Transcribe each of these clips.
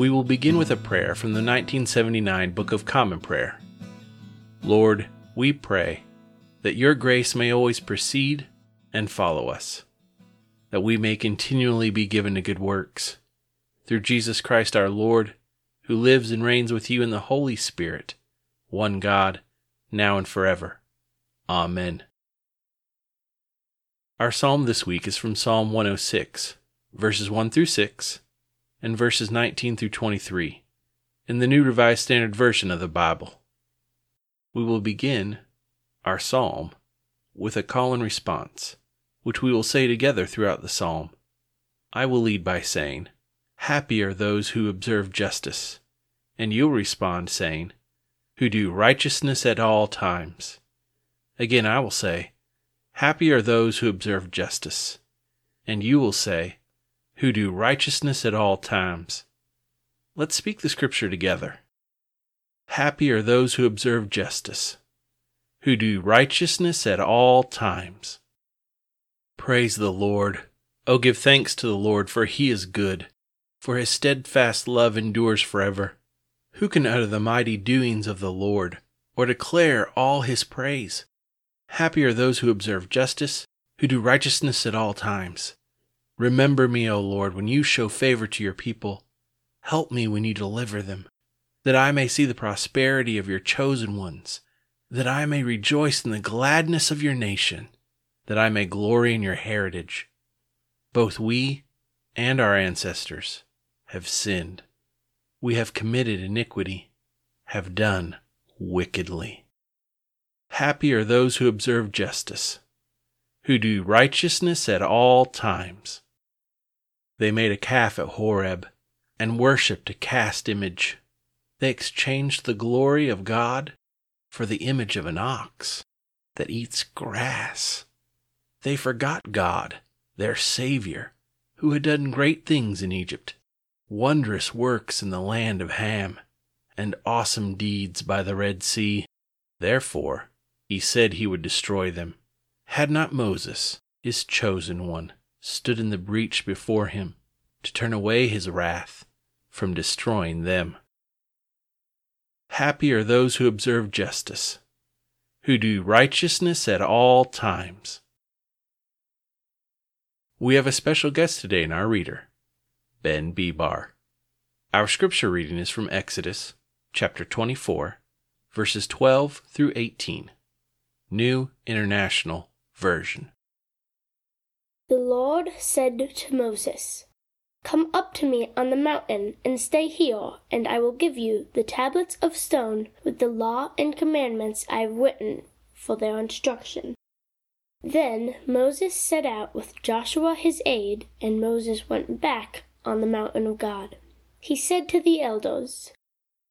We will begin with a prayer from the 1979 Book of Common Prayer. Lord, we pray that your grace may always precede and follow us, that we may continually be given to good works. Through Jesus Christ our Lord, who lives and reigns with you in the Holy Spirit, one God, now and forever. Amen. Our psalm this week is from Psalm 106, verses 1 through 6 and verses 19 through 23 in the New Revised Standard Version of the Bible. We will begin our psalm with a call and response, which we will say together throughout the psalm. I will lead by saying, Happy are those who observe justice, and you'll respond saying, Who do righteousness at all times. Again, I will say, Happy are those who observe justice, and you will say, who do righteousness at all times. Let's speak the scripture together. Happy are those who observe justice, who do righteousness at all times. Praise the Lord. Oh, give thanks to the Lord, for he is good, for his steadfast love endures forever. Who can utter the mighty doings of the Lord, or declare all his praise? Happy are those who observe justice, who do righteousness at all times. Remember me, O Lord, when you show favor to your people. Help me when you deliver them, that I may see the prosperity of your chosen ones, that I may rejoice in the gladness of your nation, that I may glory in your heritage. Both we and our ancestors have sinned. We have committed iniquity, have done wickedly. Happy are those who observe justice, who do righteousness at all times. They made a calf at Horeb and worshipped a cast image. They exchanged the glory of God for the image of an ox that eats grass. They forgot God, their Savior, who had done great things in Egypt, wondrous works in the land of Ham, and awesome deeds by the Red Sea. Therefore, he said he would destroy them. Had not Moses, his chosen one, stood in the breach before him to turn away his wrath from destroying them. Happy are those who observe justice, who do righteousness at all times. We have a special guest today in our reader, Ben B. Bebar. Our scripture reading is from Exodus chapter 24, verses 12 through 18, New International Version. The Lord said to Moses, Come up to me on the mountain and stay here, and I will give you the tablets of stone with the law and commandments I have written for their instruction. Then Moses set out with Joshua his aide, and Moses went back on the mountain of God. He said to the elders,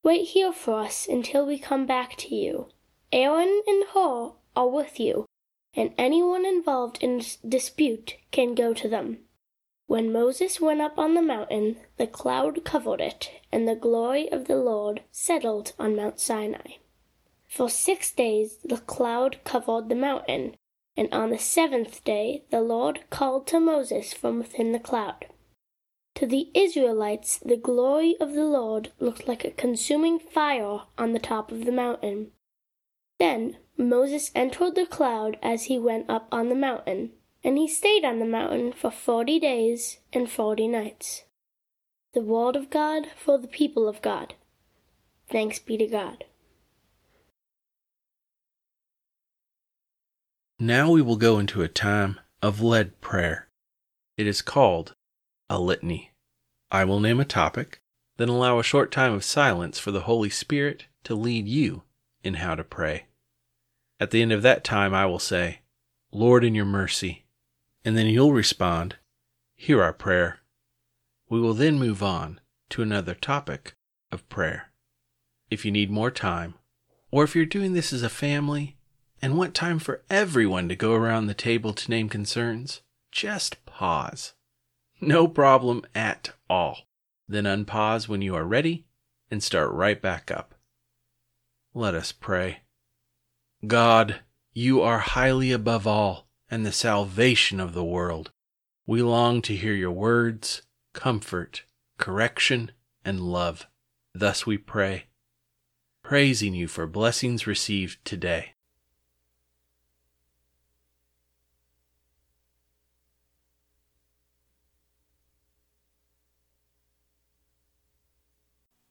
Wait here for us until we come back to you. Aaron and Hur are with you, and anyone involved in dispute can go to them. When Moses went up on the mountain, the cloud covered it, and the glory of the Lord settled on Mount Sinai. For six days the cloud covered the mountain, and on the seventh day the Lord called to Moses from within the cloud. To the Israelites, the glory of the Lord looked like a consuming fire on the top of the mountain. Then Moses entered the cloud as he went up on the mountain and he stayed on the mountain for forty days and forty nights. The word of God for the people of God. Thanks be to God. Now we will go into a time of led prayer. It is called a litany. I will name a topic, then allow a short time of silence for the Holy Spirit to lead you in how to pray. At the end of that time, I will say, Lord, in your mercy. And then you'll respond, Hear our prayer. We will then move on to another topic of prayer. If you need more time, or if you're doing this as a family and want time for everyone to go around the table to name concerns, just pause. No problem at all. Then unpause when you are ready and start right back up. Let us pray. God, you are highly above all and the salvation of the world. We long to hear your words, comfort, correction, and love. Thus we pray, praising you for blessings received today.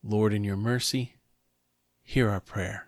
Lord, in your mercy, hear our prayer.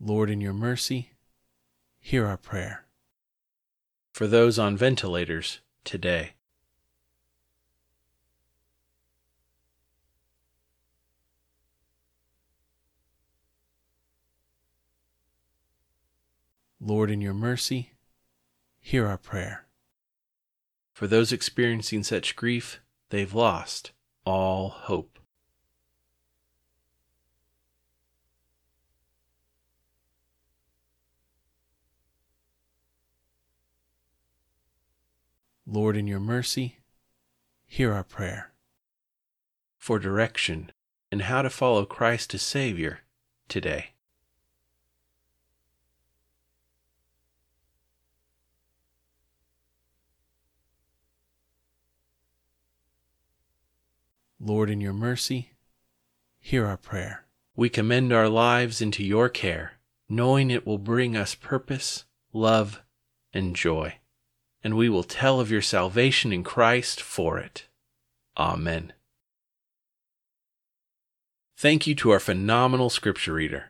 Lord, in your mercy, hear our prayer. For those on ventilators today. Lord, in your mercy, hear our prayer. For those experiencing such grief, they've lost all hope. Lord, in your mercy, hear our prayer. For direction and how to follow Christ as Savior today. Lord, in your mercy, hear our prayer. We commend our lives into your care, knowing it will bring us purpose, love, and joy. And we will tell of your salvation in Christ for it. Amen. Thank you to our phenomenal scripture reader,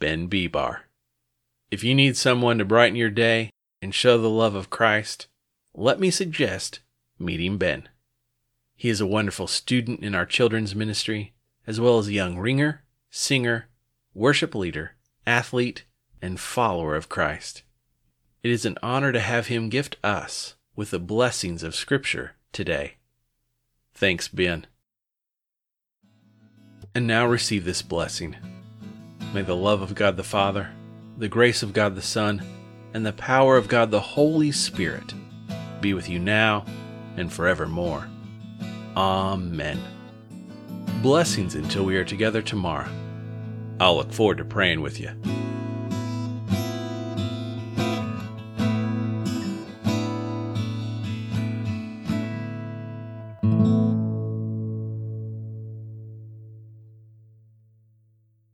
Ben Bebar. If you need someone to brighten your day and show the love of Christ, let me suggest meeting Ben. He is a wonderful student in our children's ministry, as well as a young ringer, singer, worship leader, athlete, and follower of Christ. It is an honor to have him gift us with the blessings of Scripture today. Thanks, Ben. And now receive this blessing. May the love of God the Father, the grace of God the Son, and the power of God the Holy Spirit be with you now and forevermore. Amen. Blessings until we are together tomorrow. I'll look forward to praying with you.